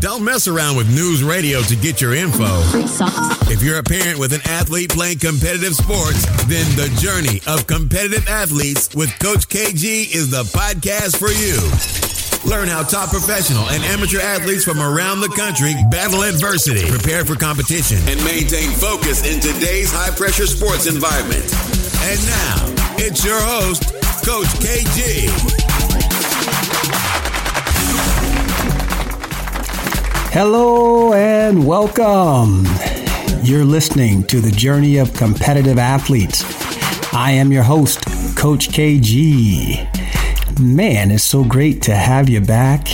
Don't mess around with news radio to get your info. If you're a parent with an athlete playing competitive sports, then the journey of competitive athletes with Coach KG is the podcast for you. Learn how top professional and amateur athletes from around the country battle adversity, prepare for competition, and maintain focus in today's high pressure sports environment. And now, it's your host, Coach KG. Hello and welcome. You're listening to the journey of competitive athletes. I am your host, Coach KG. Man, it's so great to have you back,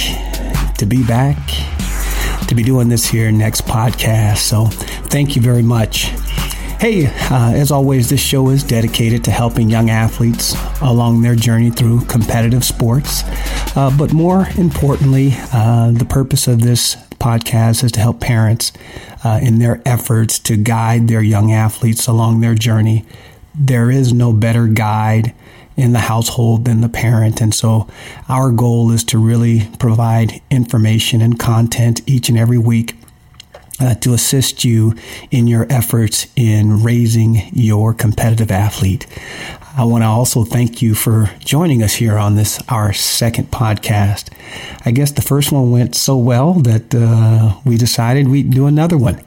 to be back, to be doing this here next podcast. So, thank you very much. Hey, uh, as always, this show is dedicated to helping young athletes along their journey through competitive sports. Uh, but more importantly, uh, the purpose of this podcast is to help parents uh, in their efforts to guide their young athletes along their journey. There is no better guide in the household than the parent. And so our goal is to really provide information and content each and every week uh, to assist you in your efforts in raising your competitive athlete. I want to also thank you for joining us here on this, our second podcast. I guess the first one went so well that uh, we decided we'd do another one.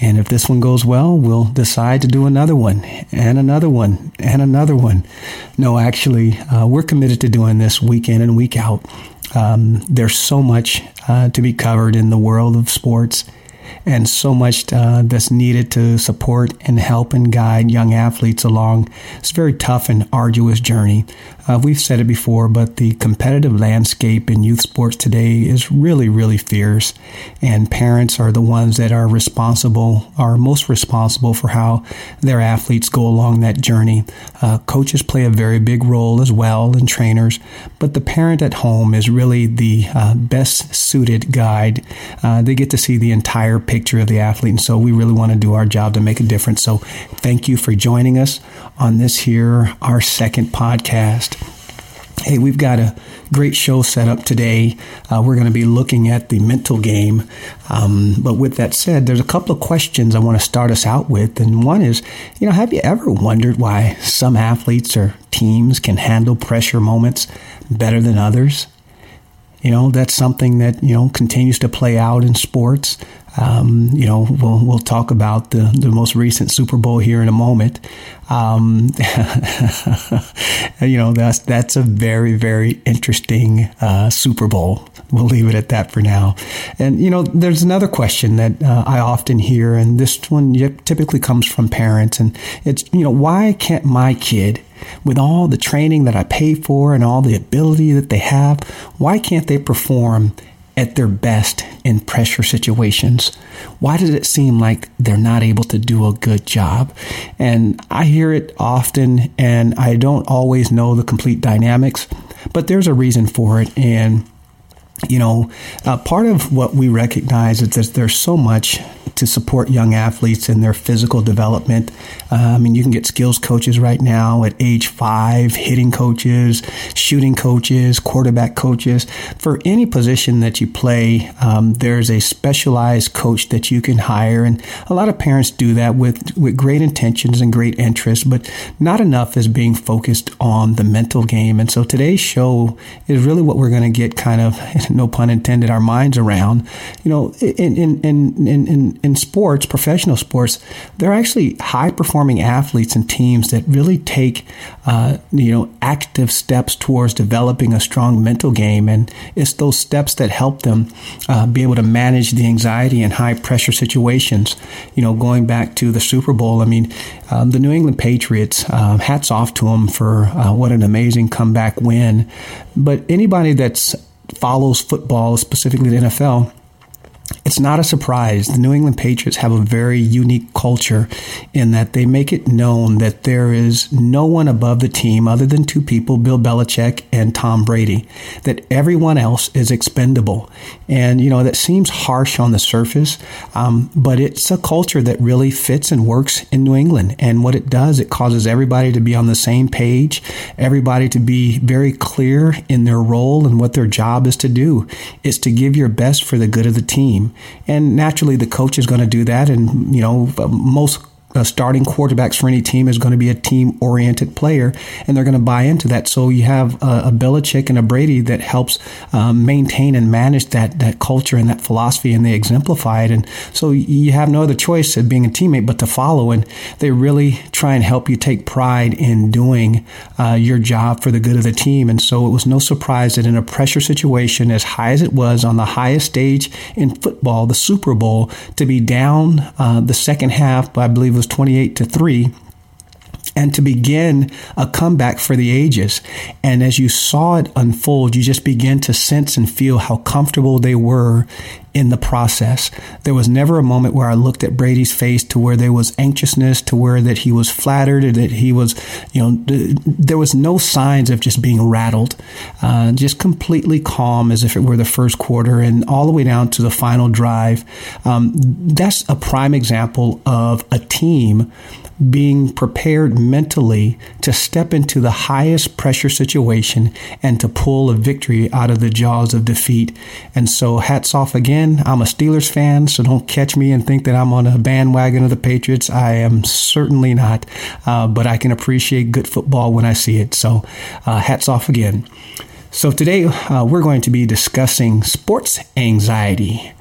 And if this one goes well, we'll decide to do another one and another one and another one. No, actually, uh, we're committed to doing this week in and week out. Um, there's so much uh, to be covered in the world of sports and so much uh, that's needed to support and help and guide young athletes along this very tough and arduous journey. Uh, we've said it before, but the competitive landscape in youth sports today is really, really fierce, and parents are the ones that are responsible, are most responsible for how their athletes go along that journey. Uh, coaches play a very big role as well, and trainers, but the parent at home is really the uh, best suited guide. Uh, they get to see the entire picture of the athlete, and so we really want to do our job to make a difference. So, thank you for joining us on this here, our second podcast. Hey, we've got a great show set up today. Uh, we're going to be looking at the mental game. Um, but with that said, there's a couple of questions I want to start us out with. And one is, you know, have you ever wondered why some athletes or teams can handle pressure moments better than others? You know, that's something that, you know, continues to play out in sports. Um, you know, we'll, we'll talk about the, the most recent Super Bowl here in a moment. Um, you know, that's, that's a very, very interesting uh, Super Bowl. We'll leave it at that for now. And, you know, there's another question that uh, I often hear, and this one typically comes from parents, and it's, you know, why can't my kid with all the training that I pay for and all the ability that they have, why can't they perform at their best in pressure situations? Why does it seem like they're not able to do a good job? And I hear it often, and I don't always know the complete dynamics, but there's a reason for it. And you know, uh, part of what we recognize is that there's so much to support young athletes in their physical development. I mean, you can get skills coaches right now at age five, hitting coaches, shooting coaches, quarterback coaches. For any position that you play, um, there's a specialized coach that you can hire. And a lot of parents do that with, with great intentions and great interest, but not enough is being focused on the mental game. And so today's show is really what we're going to get kind of, no pun intended, our minds around. You know, in, in, in, in, in sports, professional sports, they're actually high performing athletes and teams that really take, uh, you know, active steps towards developing a strong mental game. And it's those steps that help them uh, be able to manage the anxiety in high pressure situations. You know, going back to the Super Bowl, I mean, um, the New England Patriots, um, hats off to them for uh, what an amazing comeback win. But anybody that's follows football, specifically the NFL, it's not a surprise. The New England Patriots have a very unique culture in that they make it known that there is no one above the team other than two people, Bill Belichick and Tom Brady, that everyone else is expendable. And, you know, that seems harsh on the surface, um, but it's a culture that really fits and works in New England. And what it does, it causes everybody to be on the same page, everybody to be very clear in their role and what their job is to do, is to give your best for the good of the team. And naturally, the coach is going to do that. And, you know, most uh, starting quarterbacks for any team is going to be a team oriented player, and they're going to buy into that. So you have a, a Belichick and a Brady that helps um, maintain and manage that that culture and that philosophy, and they exemplify it. And so you have no other choice of being a teammate but to follow. And they really try and help you take pride in doing uh, your job for the good of the team. And so it was no surprise that in a pressure situation as high as it was on the highest stage in football, the Super Bowl, to be down uh, the second half, I believe was 28 to 3 and to begin a comeback for the ages. And as you saw it unfold, you just begin to sense and feel how comfortable they were in the process. There was never a moment where I looked at Brady's face to where there was anxiousness, to where that he was flattered, or that he was, you know, there was no signs of just being rattled, uh, just completely calm as if it were the first quarter and all the way down to the final drive. Um, that's a prime example of a team being prepared mentally to step into the highest pressure situation and to pull a victory out of the jaws of defeat. And so, hats off again. I'm a Steelers fan, so don't catch me and think that I'm on a bandwagon of the Patriots. I am certainly not, uh, but I can appreciate good football when I see it. So, uh, hats off again. So, today uh, we're going to be discussing sports anxiety.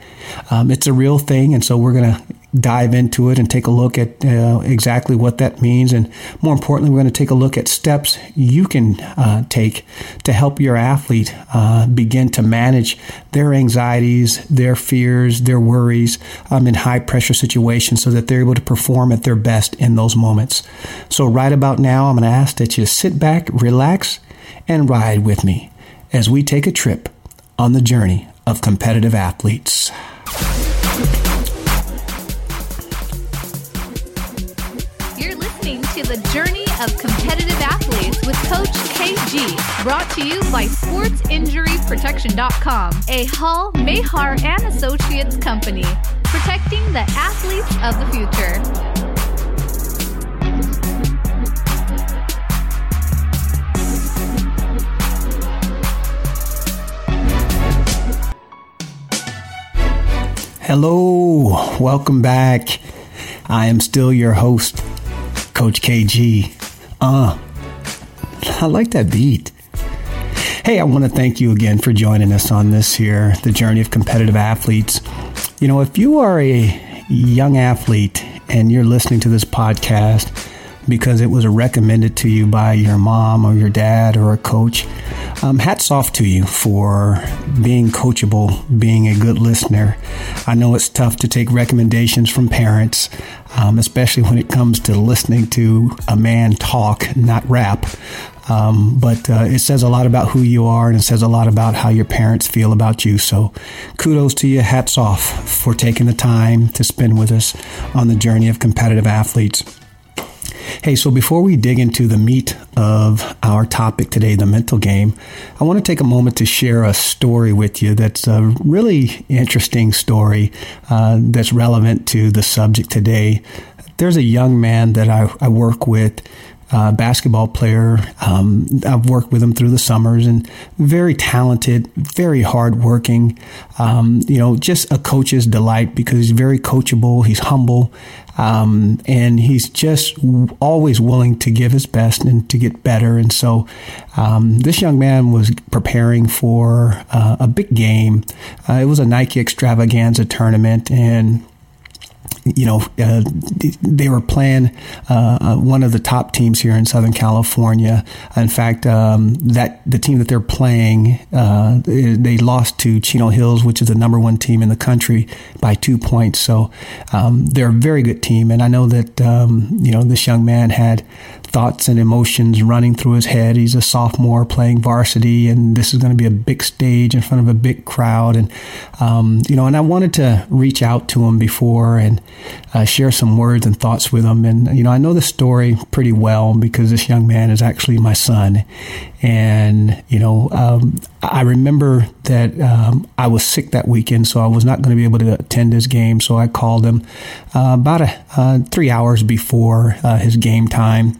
Um, it's a real thing, and so we're going to dive into it and take a look at uh, exactly what that means. And more importantly, we're going to take a look at steps you can uh, take to help your athlete uh, begin to manage their anxieties, their fears, their worries um, in high pressure situations so that they're able to perform at their best in those moments. So, right about now, I'm going to ask that you sit back, relax, and ride with me as we take a trip on the journey of competitive athletes. Of competitive athletes with Coach KG. Brought to you by SportsInjuryProtection.com, a Hall, Mahar, and Associates company, protecting the athletes of the future. Hello, welcome back. I am still your host, Coach KG. Uh, I like that beat. Hey, I want to thank you again for joining us on this here, the journey of competitive athletes. You know, if you are a young athlete and you're listening to this podcast because it was recommended to you by your mom or your dad or a coach, um, hats off to you for being coachable, being a good listener. I know it's tough to take recommendations from parents, um, especially when it comes to listening to a man talk, not rap. Um, but uh, it says a lot about who you are and it says a lot about how your parents feel about you. So kudos to you. Hats off for taking the time to spend with us on the journey of competitive athletes. Hey, so before we dig into the meat of our topic today, the mental game, I want to take a moment to share a story with you that's a really interesting story uh, that's relevant to the subject today. There's a young man that I, I work with uh, basketball player. Um, I've worked with him through the summers and very talented, very hardworking. Um, you know, just a coach's delight because he's very coachable. He's humble. Um, and he's just always willing to give his best and to get better. And so, um, this young man was preparing for uh, a big game. Uh, it was a Nike Extravaganza tournament, and you know, uh, they were playing uh, uh, one of the top teams here in Southern California. In fact, um, that the team that they're playing, uh, they lost to Chino Hills, which is the number one team in the country, by two points. So um, they're a very good team, and I know that um, you know this young man had thoughts and emotions running through his head. He's a sophomore playing varsity, and this is going to be a big stage in front of a big crowd. And, um, you know, and I wanted to reach out to him before and uh, share some words and thoughts with him. And, you know, I know the story pretty well because this young man is actually my son. And, you know, um, I remember that um, I was sick that weekend, so I was not going to be able to attend his game. So I called him uh, about a, uh, three hours before uh, his game time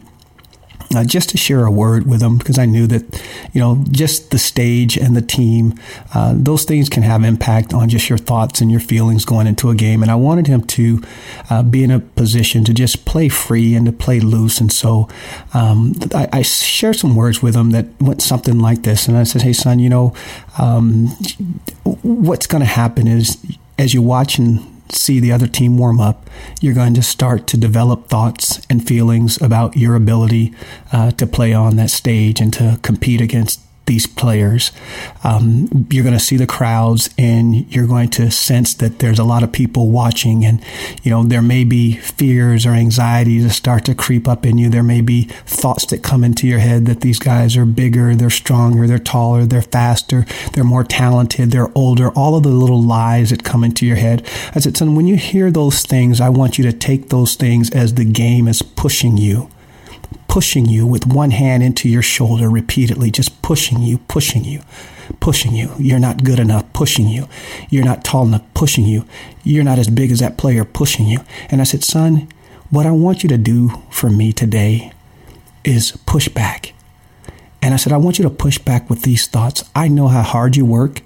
uh, just to share a word with him because I knew that, you know, just the stage and the team, uh, those things can have impact on just your thoughts and your feelings going into a game. And I wanted him to uh, be in a position to just play free and to play loose. And so um, I, I, shared some words with him that went something like this. And I said, hey, son, you know, um, what's going to happen is as you're watching see the other team warm up, you're going to start to develop thoughts and feelings about your ability uh, to play on that stage and to compete against these players. Um, you're going to see the crowds and you're going to sense that there's a lot of people watching and, you know, there may be fears or anxieties that start to creep up in you. There may be thoughts that come into your head that these guys are bigger, they're stronger, they're taller, they're faster, they're more talented, they're older, all of the little lies that come into your head. I said, son, when you hear those things, I want you to take those things as the game is pushing you pushing you with one hand into your shoulder repeatedly, just pushing you, pushing you, pushing you. You're not good enough, pushing you. You're not tall enough, pushing you. You're not as big as that player, pushing you. And I said, son, what I want you to do for me today is push back. And I said, I want you to push back with these thoughts. I know how hard you work.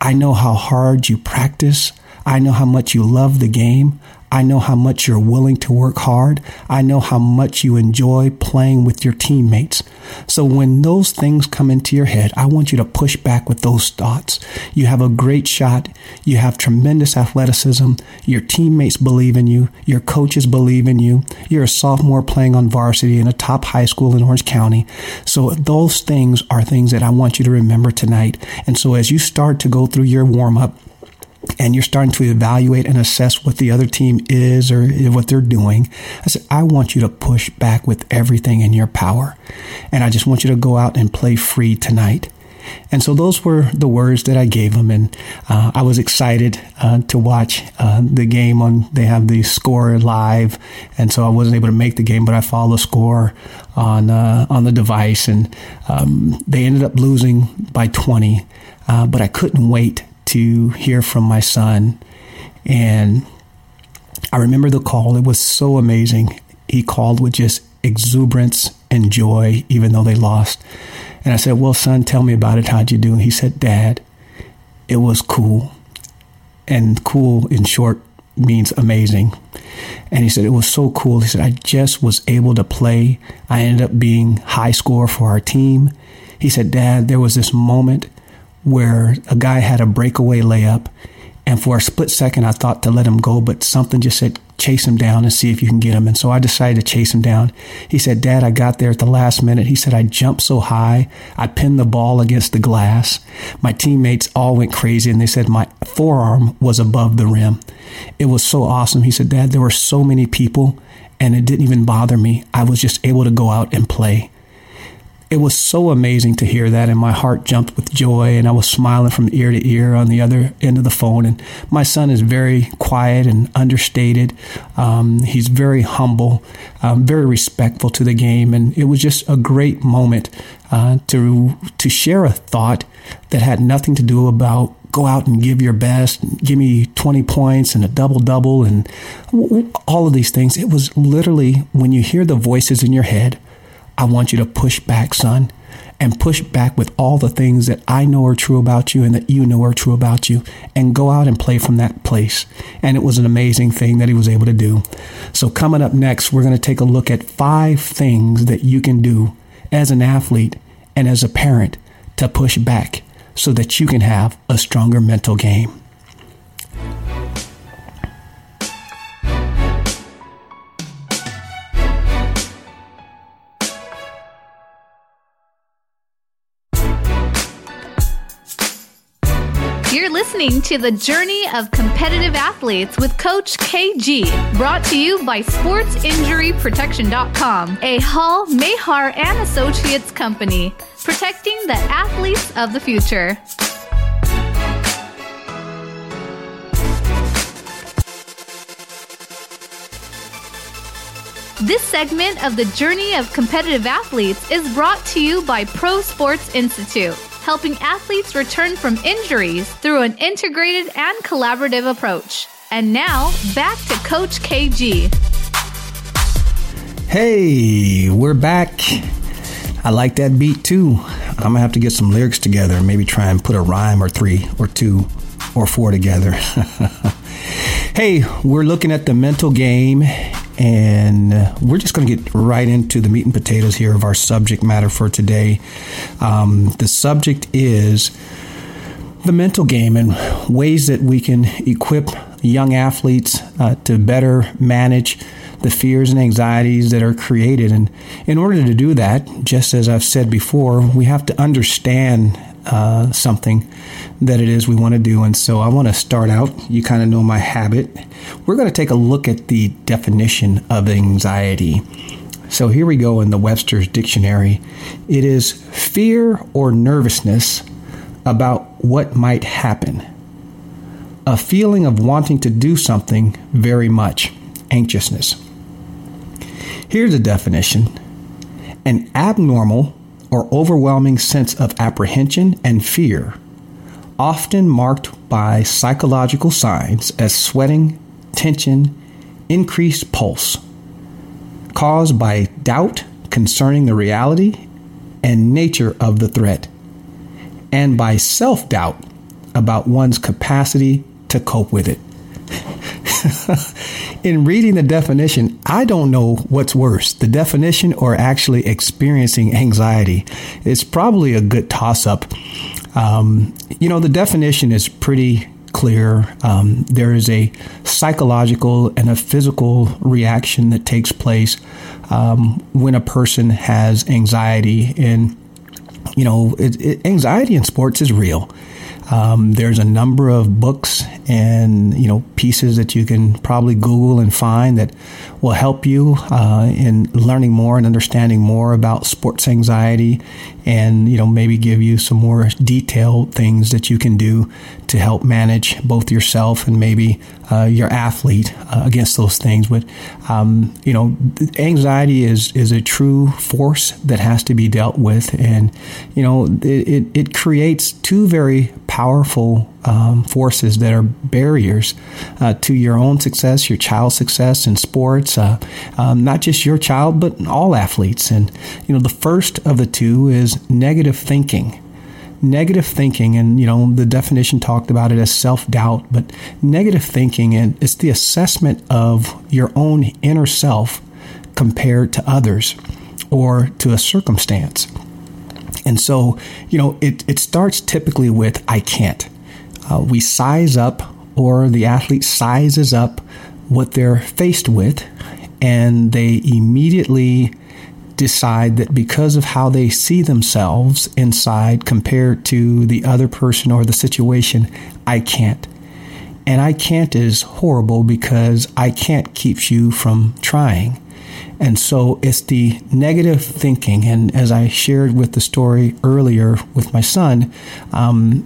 I know how hard you practice. I know how much you love the game. I know how much you're willing to work hard. I know how much you enjoy playing with your teammates. So when those things come into your head, I want you to push back with those thoughts. You have a great shot. You have tremendous athleticism. Your teammates believe in you. Your coaches believe in you. You're a sophomore playing on varsity in a top high school in Orange County. So those things are things that I want you to remember tonight. And so as you start to go through your warm up, and you're starting to evaluate and assess what the other team is or what they're doing, I said, I want you to push back with everything in your power. And I just want you to go out and play free tonight. And so those were the words that I gave him, and uh, I was excited uh, to watch uh, the game. On they have the score live, and so I wasn't able to make the game, but I followed the score on uh, on the device, and um, they ended up losing by 20. Uh, but I couldn't wait to hear from my son. And I remember the call. It was so amazing. He called with just exuberance and joy, even though they lost. And I said, Well, son, tell me about it. How'd you do? And he said, Dad, it was cool. And cool, in short, means amazing. And he said, It was so cool. He said, I just was able to play. I ended up being high score for our team. He said, Dad, there was this moment where a guy had a breakaway layup. And for a split second, I thought to let him go, but something just said, chase him down and see if you can get him. And so I decided to chase him down. He said, Dad, I got there at the last minute. He said, I jumped so high. I pinned the ball against the glass. My teammates all went crazy and they said my forearm was above the rim. It was so awesome. He said, Dad, there were so many people and it didn't even bother me. I was just able to go out and play it was so amazing to hear that, and my heart jumped with joy, and I was smiling from ear to ear on the other end of the phone. And my son is very quiet and understated. Um, he's very humble, um, very respectful to the game, and it was just a great moment uh, to to share a thought that had nothing to do about go out and give your best, give me 20 points and a double double, and all of these things. It was literally when you hear the voices in your head I want you to push back, son, and push back with all the things that I know are true about you and that you know are true about you, and go out and play from that place. And it was an amazing thing that he was able to do. So, coming up next, we're going to take a look at five things that you can do as an athlete and as a parent to push back so that you can have a stronger mental game. Listening to the Journey of Competitive Athletes with Coach KG, brought to you by SportsInjuryProtection.com, a Hall, Mehar, and Associates company, protecting the athletes of the future. This segment of the Journey of Competitive Athletes is brought to you by Pro Sports Institute, helping athletes return from injuries through an integrated and collaborative approach. And now, back to Coach KG. Hey, we're back. I like that beat too. I'm gonna have to get some lyrics together maybe try and put a rhyme or three or two or four together. hey, we're looking at the mental game and uh, we're just going to get right into the meat and potatoes here of our subject matter for today. Um, the subject is the mental game and ways that we can equip young athletes uh, to better manage the fears and anxieties that are created. And in order to do that, just as I've said before, we have to understand uh, something that it is we want to do. And so I want to start out. You kind of know my habit. We're going to take a look at the definition of anxiety. So here we go in the Webster's Dictionary. It is fear or nervousness about what might happen, a feeling of wanting to do something very much, anxiousness. Here's a definition an abnormal or overwhelming sense of apprehension and fear, often marked by psychological signs as sweating, tension, increased pulse, caused by doubt concerning the reality and nature of the threat, and by self doubt about one's capacity to cope with it. in reading the definition, I don't know what's worse, the definition or actually experiencing anxiety. It's probably a good toss up. Um, you know, the definition is pretty clear. Um, there is a psychological and a physical reaction that takes place um, when a person has anxiety. And, you know, it, it, anxiety in sports is real. Um, there's a number of books and you know pieces that you can probably Google and find that will help you uh, in learning more and understanding more about sports anxiety, and you know maybe give you some more detailed things that you can do to help manage both yourself and maybe uh, your athlete uh, against those things. But um, you know, anxiety is is a true force that has to be dealt with, and you know it, it, it creates two very powerful um, forces that are barriers uh, to your own success, your child's success in sports, uh, um, not just your child, but all athletes. And, you know, the first of the two is negative thinking. Negative thinking, and you know the definition talked about it as self doubt, but negative thinking, and it's the assessment of your own inner self compared to others or to a circumstance. And so, you know, it, it starts typically with I can't. Uh, we size up, or the athlete sizes up what they're faced with, and they immediately decide that because of how they see themselves inside compared to the other person or the situation, I can't. And I can't is horrible because I can't keeps you from trying. And so it's the negative thinking. And as I shared with the story earlier with my son, um,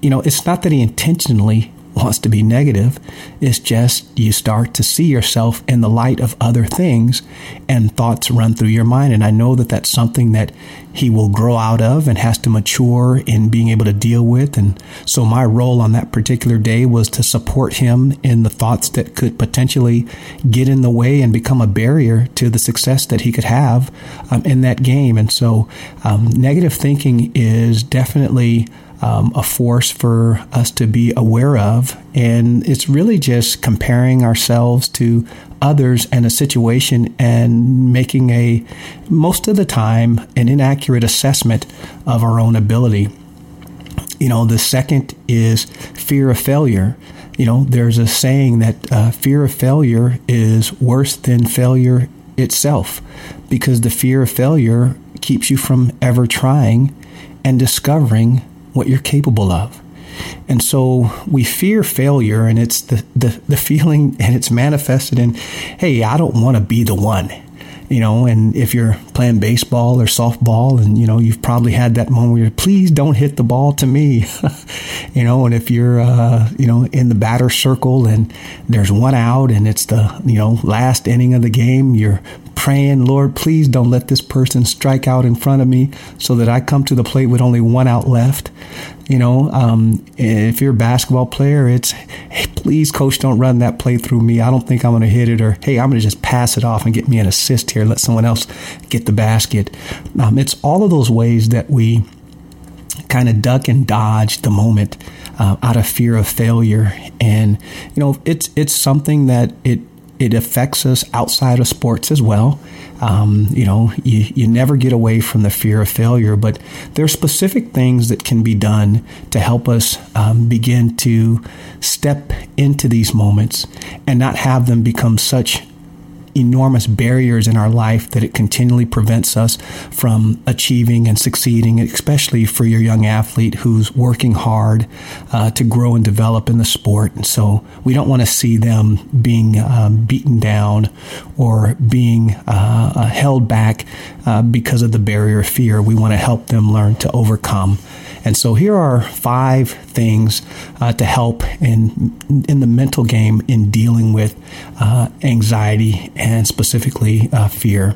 you know, it's not that he intentionally wants to be negative. It's just you start to see yourself in the light of other things and thoughts run through your mind. And I know that that's something that he will grow out of and has to mature in being able to deal with. And so my role on that particular day was to support him in the thoughts that could potentially get in the way and become a barrier to the success that he could have um, in that game. And so um, negative thinking is definitely um, a force for us to be aware of. And it's really just comparing ourselves to others and a situation and making a, most of the time, an inaccurate assessment of our own ability. You know, the second is fear of failure. You know, there's a saying that uh, fear of failure is worse than failure itself because the fear of failure keeps you from ever trying and discovering what you're capable of. And so we fear failure, and it's the, the, the feeling, and it's manifested in, hey, I don't want to be the one you know, and if you're playing baseball or softball, and you know, you've probably had that moment where please don't hit the ball to me, you know, and if you're, uh, you know, in the batter circle and there's one out and it's the, you know, last inning of the game, you're praying, Lord, please don't let this person strike out in front of me so that I come to the plate with only one out left. You know, um, if you're a basketball player, it's, hey, please, coach, don't run that play through me. I don't think I'm going to hit it. Or, hey, I'm going to just pass it off and get me an assist here. Let someone else get the basket. Um, it's all of those ways that we kind of duck and dodge the moment uh, out of fear of failure. And, you know, it's, it's something that it, it affects us outside of sports as well. Um, you know, you, you never get away from the fear of failure, but there are specific things that can be done to help us um, begin to step into these moments and not have them become such enormous barriers in our life that it continually prevents us from achieving and succeeding, especially for your young athlete who's working hard uh, to grow and develop in the sport. And so we don't want to see them being um, beaten down or being uh, uh, held back uh, because of the barrier of fear. We want to help them learn to overcome. And so here are five things uh, to help in in the mental game in dealing with uh, anxiety and specifically uh, fear.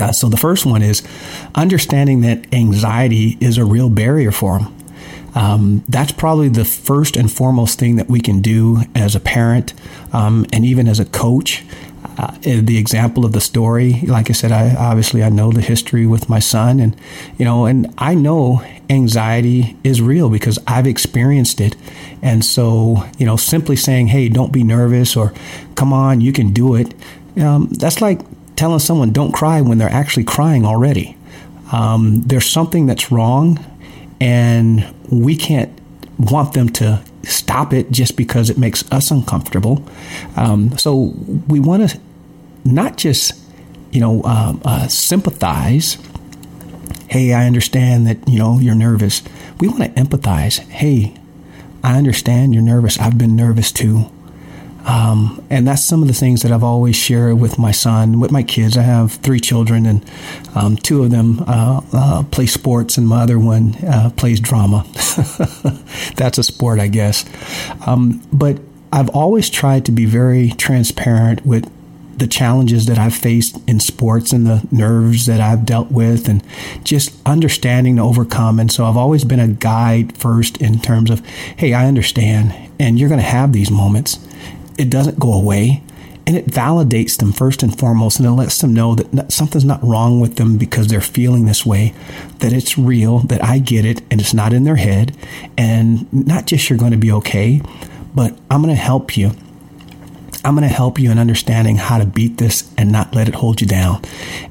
Uh, so the first one is understanding that anxiety is a real barrier for them. Um, that's probably the first and foremost thing that we can do as a parent um, and even as a coach uh, the example of the story, like I said, I obviously I know the history with my son, and you know, and I know anxiety is real because I've experienced it, and so you know, simply saying, "Hey, don't be nervous," or "Come on, you can do it," um, that's like telling someone don't cry when they're actually crying already. Um, there's something that's wrong, and we can't want them to stop it just because it makes us uncomfortable. Um, so we want to not just, you know, uh, uh, sympathize. Hey, I understand that you know you're nervous. We want to empathize. Hey, I understand you're nervous. I've been nervous too. Um, and that's some of the things that I've always shared with my son, with my kids. I have three children, and um, two of them uh, uh, play sports, and my other one uh, plays drama. that's a sport, I guess. Um, but I've always tried to be very transparent with the challenges that I've faced in sports and the nerves that I've dealt with and just understanding to overcome. And so I've always been a guide first in terms of, hey, I understand, and you're going to have these moments it doesn't go away and it validates them first and foremost and it lets them know that something's not wrong with them because they're feeling this way that it's real that i get it and it's not in their head and not just you're going to be okay but i'm going to help you I'm going to help you in understanding how to beat this and not let it hold you down.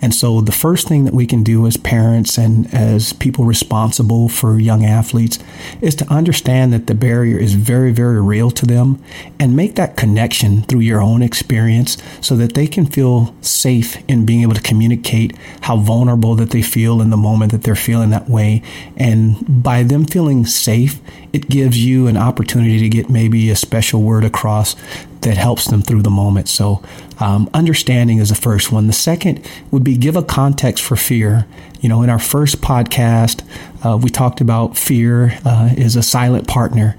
And so, the first thing that we can do as parents and as people responsible for young athletes is to understand that the barrier is very, very real to them and make that connection through your own experience so that they can feel safe in being able to communicate how vulnerable that they feel in the moment that they're feeling that way. And by them feeling safe, it gives you an opportunity to get maybe a special word across that helps them through the moment. So, um, understanding is the first one. The second would be give a context for fear. You know, in our first podcast, uh, we talked about fear uh, is a silent partner.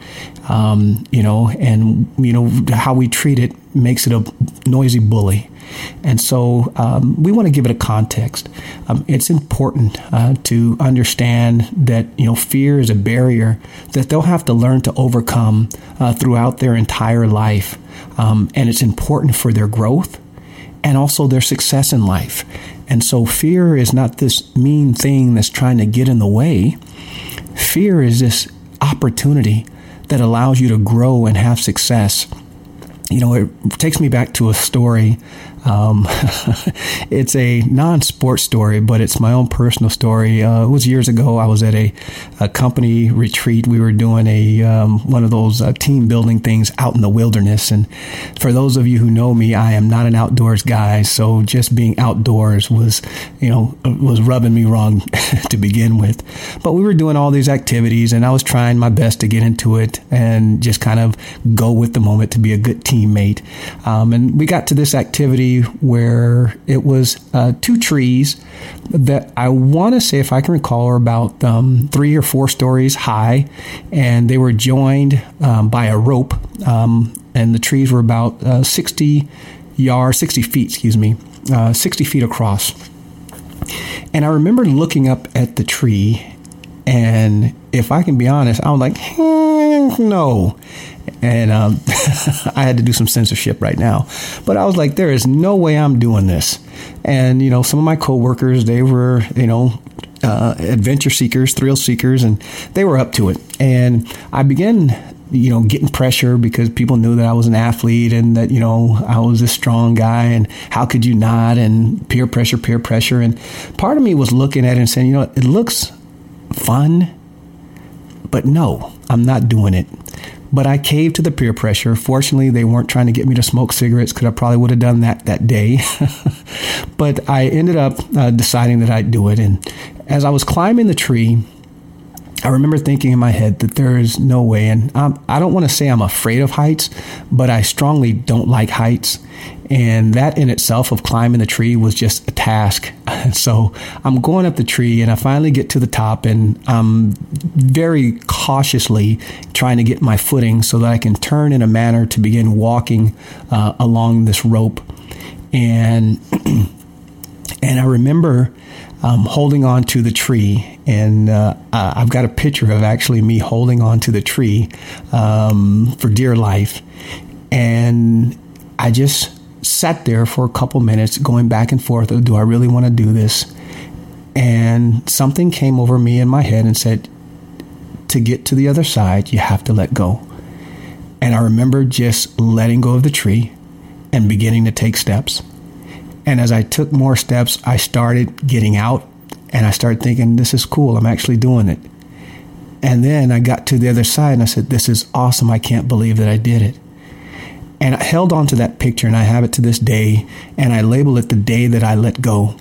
Um, you know, and you know how we treat it makes it a noisy bully. And so um, we want to give it a context. Um, it's important uh, to understand that you know fear is a barrier that they'll have to learn to overcome uh, throughout their entire life, um, and it's important for their growth and also their success in life. And so fear is not this mean thing that's trying to get in the way. Fear is this opportunity that allows you to grow and have success. You know, it takes me back to a story Um, it's a non sports story, but it's my own personal story. Uh, it was years ago. I was at a, a company retreat. We were doing a um, one of those uh, team building things out in the wilderness. And for those of you who know me, I am not an outdoors guy. So just being outdoors was, you know, was rubbing me wrong to begin with. But we were doing all these activities, and I was trying my best to get into it and just kind of go with the moment to be a good teammate. Um, and we got to this activity where it was uh, two trees that I want to say, if I can recall, are about um, three or four stories high, and they were joined um, by a rope, um, and the trees were about uh, 60 yards, 60 feet, excuse me, uh, 60 feet across. And I remember looking up at the tree, and if I can be honest, I was like, hmm, no and um, I had to do some censorship right now. But I was like, there is no way I'm doing this. And you know, some of my coworkers, they were, you know, uh, adventure seekers, thrill seekers, and they were up to it. And I began you know, getting pressure because people knew that I was an athlete and that, you know, I was a strong guy and how could you not? And peer pressure, peer pressure. And part of me was looking at it and saying, you know, it looks fun, but no, I'm not doing it. But I caved to the peer pressure. Fortunately, they weren't trying to get me to smoke cigarettes because I probably would have done that that day. but I ended up uh, deciding that I'd do it. And as I was climbing the tree, I remember thinking in my head that there is no way, and I'm, I do not want to say I'm afraid of heights, but I strongly don't like heights. And that in itself of climbing the tree was just a task. so I'm going up the tree, and I finally get to the top, and I'm very cautiously trying to get my footing so that I can turn in a manner to begin walking uh, along this rope. And and I remember um, holding on to the tree. And uh, I've got a picture of actually me holding on to the tree um, for dear life. And I just sat there for a couple minutes, going back and forth of, do I really want to do this? And something came over me in my head and said, to get to the other side, you have to let go. And I remember just letting go of the tree and beginning to take steps. And as I took more steps, I started getting out and I started thinking, this is cool. I'm actually doing it. And then I got to the other side and I said, this is awesome. I can't believe that I did it. And I held on to that picture and I have it to this day. And I label it the day that I let go.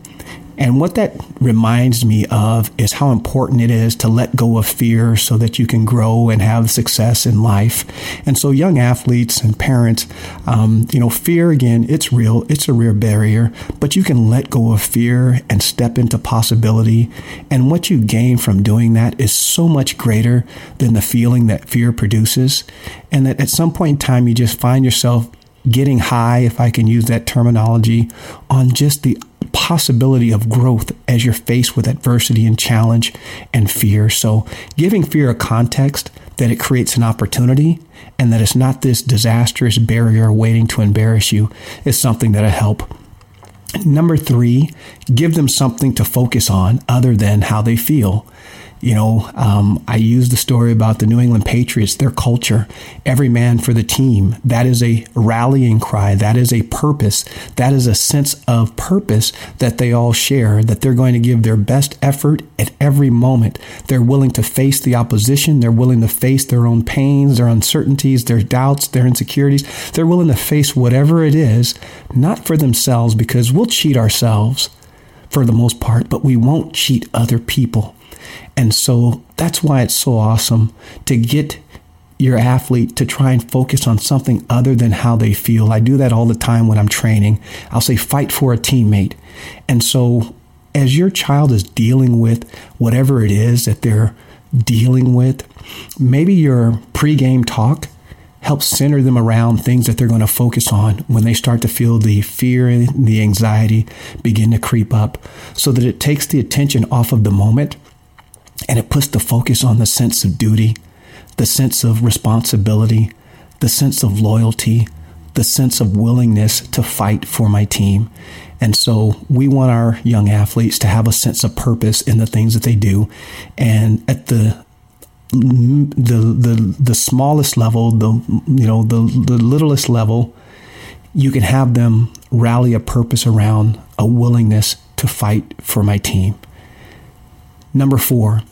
And what that reminds me of is how important it is to let go of fear so that you can grow and have success in life. And so, young athletes and parents, um, you know, fear again, it's real, it's a real barrier, but you can let go of fear and step into possibility. And what you gain from doing that is so much greater than the feeling that fear produces. And that at some point in time, you just find yourself getting high, if I can use that terminology, on just the possibility of growth as you're faced with adversity and challenge and fear. So, giving fear a context that it creates an opportunity and that it's not this disastrous barrier waiting to embarrass you is something that'll help. Number three, give them something to focus on other than how they feel. You know, um, I use the story about the New England Patriots, their culture, every man for the team. That is a rallying cry. That is a purpose. That is a sense of purpose that they all share, that they're going to give their best effort at every moment. They're willing to face the opposition. They're willing to face their own pains, their uncertainties, their doubts, their insecurities. They're willing to face whatever it is, not for themselves, because we'll cheat ourselves for the most part, but we won't cheat other people. And so that's why it's so awesome to get your athlete to try and focus on something other than how they feel. I do that all the time when I'm training. I'll say, fight for a teammate. And so as your child is dealing with whatever it is that they're dealing with, maybe your pregame talk helps center them around things that they're going to focus on when they start to feel the fear and the anxiety begin to creep up so that it takes the attention off of the moment and it puts the focus on the sense of duty, the sense of responsibility, the sense of loyalty, the sense of willingness to fight for my team. And so we want our young athletes to have a sense of purpose in the things that they do. And at the the the the smallest level, the you know the the littlest level, you can have them rally a purpose around a willingness to fight for my team. Number four,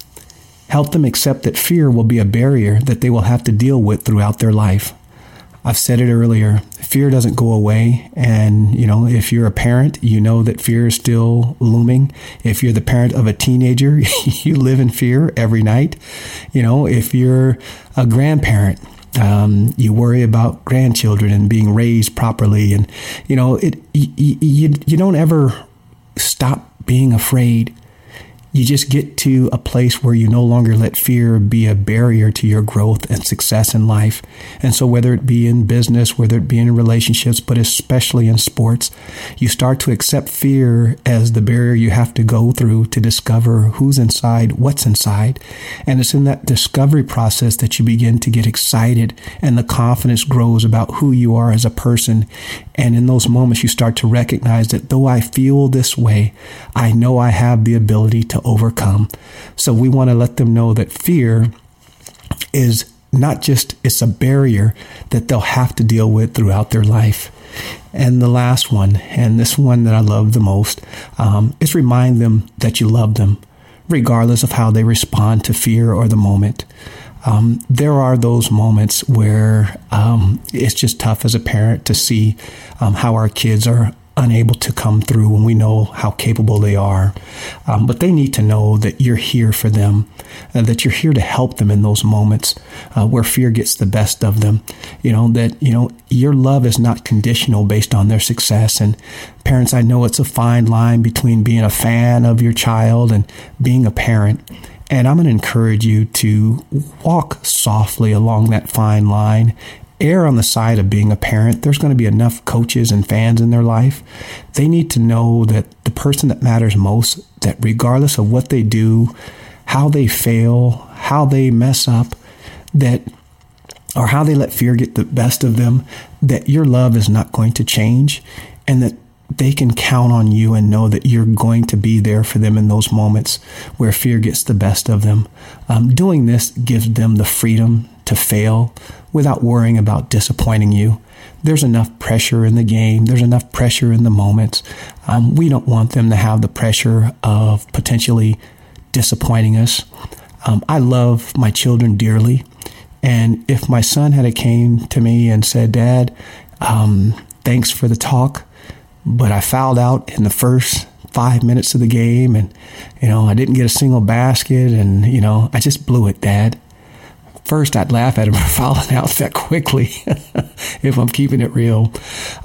help them accept that fear will be a barrier that they will have to deal with throughout their life. I've said it earlier, fear doesn't go away. And, you know, if you're a parent, you know that fear is still looming. If you're the parent of a teenager, you live in fear every night. You know, if you're a grandparent, um, you worry about grandchildren and being raised properly. And, you know, it, you, you, you don't ever stop being afraid you just get to a place where you no longer let fear be a barrier to your growth and success in life. And so, whether it be in business, whether it be in relationships, but especially in sports, you start to accept fear as the barrier you have to go through to discover who's inside, what's inside. And it's in that discovery process that you begin to get excited and the confidence grows about who you are as a person. And in those moments, you start to recognize that though I feel this way, I know I have the ability to overcome. So we want to let them know that fear is not just it's a barrier that they'll have to deal with throughout their life. And the last one, and this one that I love the most, um, is remind them that you love them, regardless of how they respond to fear or the moment. Um, there are those moments where um, it's just tough as a parent to see um, how our kids are unable to come through when we know how capable they are. Um, but they need to know that you're here for them, uh, that you're here to help them in those moments uh, where fear gets the best of them. You know, that, you know, your love is not conditional based on their success. And parents, I know it's a fine line between being a fan of your child and being a parent. And I'm going to encourage you to walk softly along that fine line err on the side of being a parent. There's going to be enough coaches and fans in their life. They need to know that the person that matters most, that regardless of what they do, how they fail, how they mess up, that or how they let fear get the best of them, that your love is not going to change and that they can count on you and know that you're going to be there for them in those moments where fear gets the best of them. Um, doing this gives them the freedom to fail without worrying about disappointing you. There's enough pressure in the game. There's enough pressure in the moments. Um, we don't want them to have the pressure of potentially disappointing us. Um, I love my children dearly. And if my son had came to me and said, Dad, um, thanks for the talk, but I fouled out in the first five minutes of the game and, you know, I didn't get a single basket and, you know, I just blew it, Dad first I'd laugh at him for fouling out that quickly if I'm keeping it real.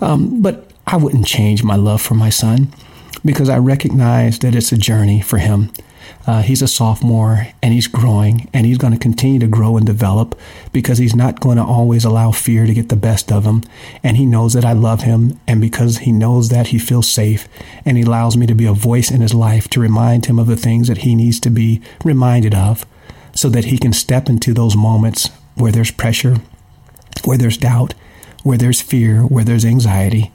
Um, but I wouldn't change my love for my son because I recognize that it's a journey for him. Uh, he's a sophomore and he's growing and he's going to continue to grow and develop because he's not going to always allow fear to get the best of him. And he knows that I love him. And because he knows that, he feels safe and he allows me to be a voice in his life to remind him of the things that he needs to be reminded of so that he can step into those moments where there's pressure, where there's doubt, where there's fear, where there's anxiety,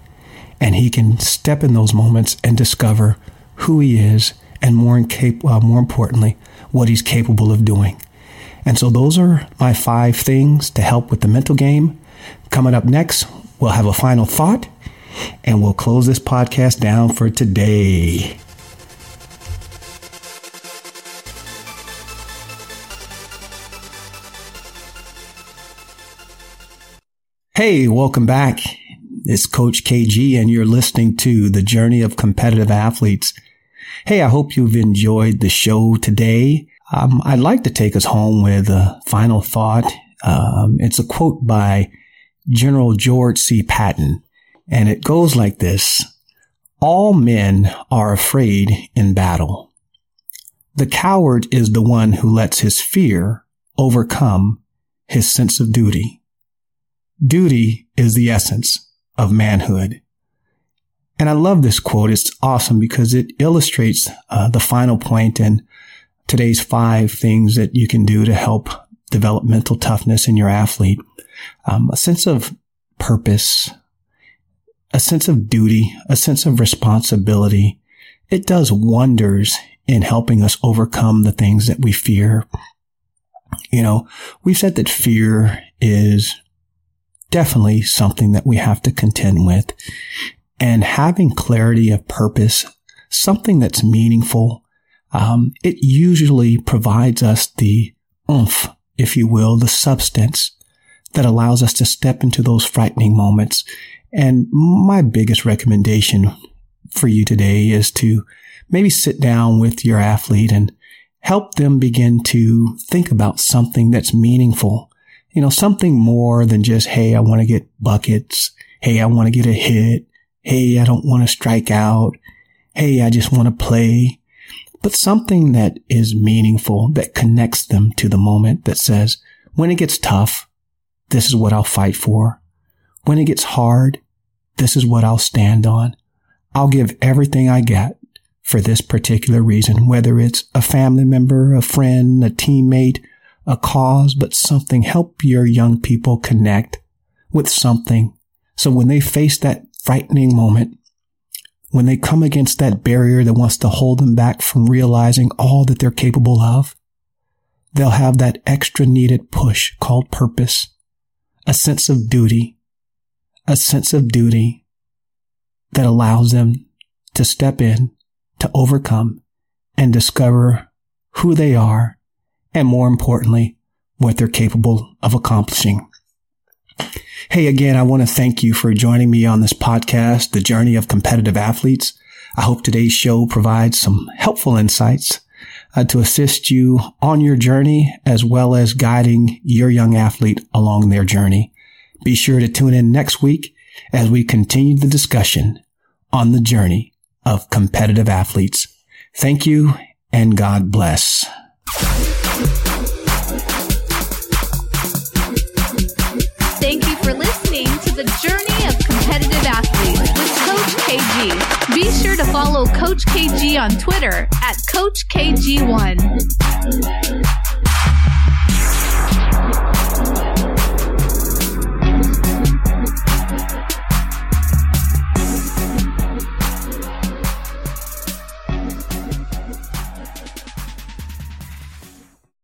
and he can step in those moments and discover who he is and more, incap- uh, more importantly, what he's capable of doing. And so those are my five things to help with the mental game. Coming up next, we'll have a final thought and we'll close this podcast down for today. Hey, welcome back. It's Coach KG, and you're listening to The Journey of Competitive Athletes. Hey, I hope you've enjoyed the show today. Um, I'd like to take us home with a final thought. Um, it's a quote by General George C. Patton, and it goes like this All men are afraid in battle. The coward is the one who lets his fear overcome his sense of duty. Duty is the essence of manhood. And I love this quote. It's awesome because it illustrates uh, the final point in today's five things that you can do to help develop mental toughness in your athlete. Um, a sense of purpose, a sense of duty, a sense of responsibility. It does wonders in helping us overcome the things that we fear. You know, we've said that fear is definitely something that we have to contend with. And having clarity of purpose, something that's meaningful, um, it usually provides us the oomph, if you will, the substance that allows us to step into those frightening moments. And my biggest recommendation for you today is to maybe sit down with your athlete and help them begin to think about something that's meaningful. You know, something more than just, Hey, I want to get buckets. Hey, I want to get a hit. Hey, I don't want to strike out. Hey, I just want to play. But something that is meaningful that connects them to the moment that says, when it gets tough, this is what I'll fight for. When it gets hard, this is what I'll stand on. I'll give everything I got for this particular reason, whether it's a family member, a friend, a teammate, a cause, but something. Help your young people connect with something. So when they face that frightening moment, when they come against that barrier that wants to hold them back from realizing all that they're capable of, they'll have that extra needed push called purpose, a sense of duty, a sense of duty that allows them to step in to overcome and discover who they are and more importantly, what they're capable of accomplishing. Hey, again, I want to thank you for joining me on this podcast, The Journey of Competitive Athletes. I hope today's show provides some helpful insights uh, to assist you on your journey as well as guiding your young athlete along their journey. Be sure to tune in next week as we continue the discussion on the journey of competitive athletes. Thank you and God bless. The Journey of Competitive Athletes with Coach KG. Be sure to follow Coach KG on Twitter at Coach KG1.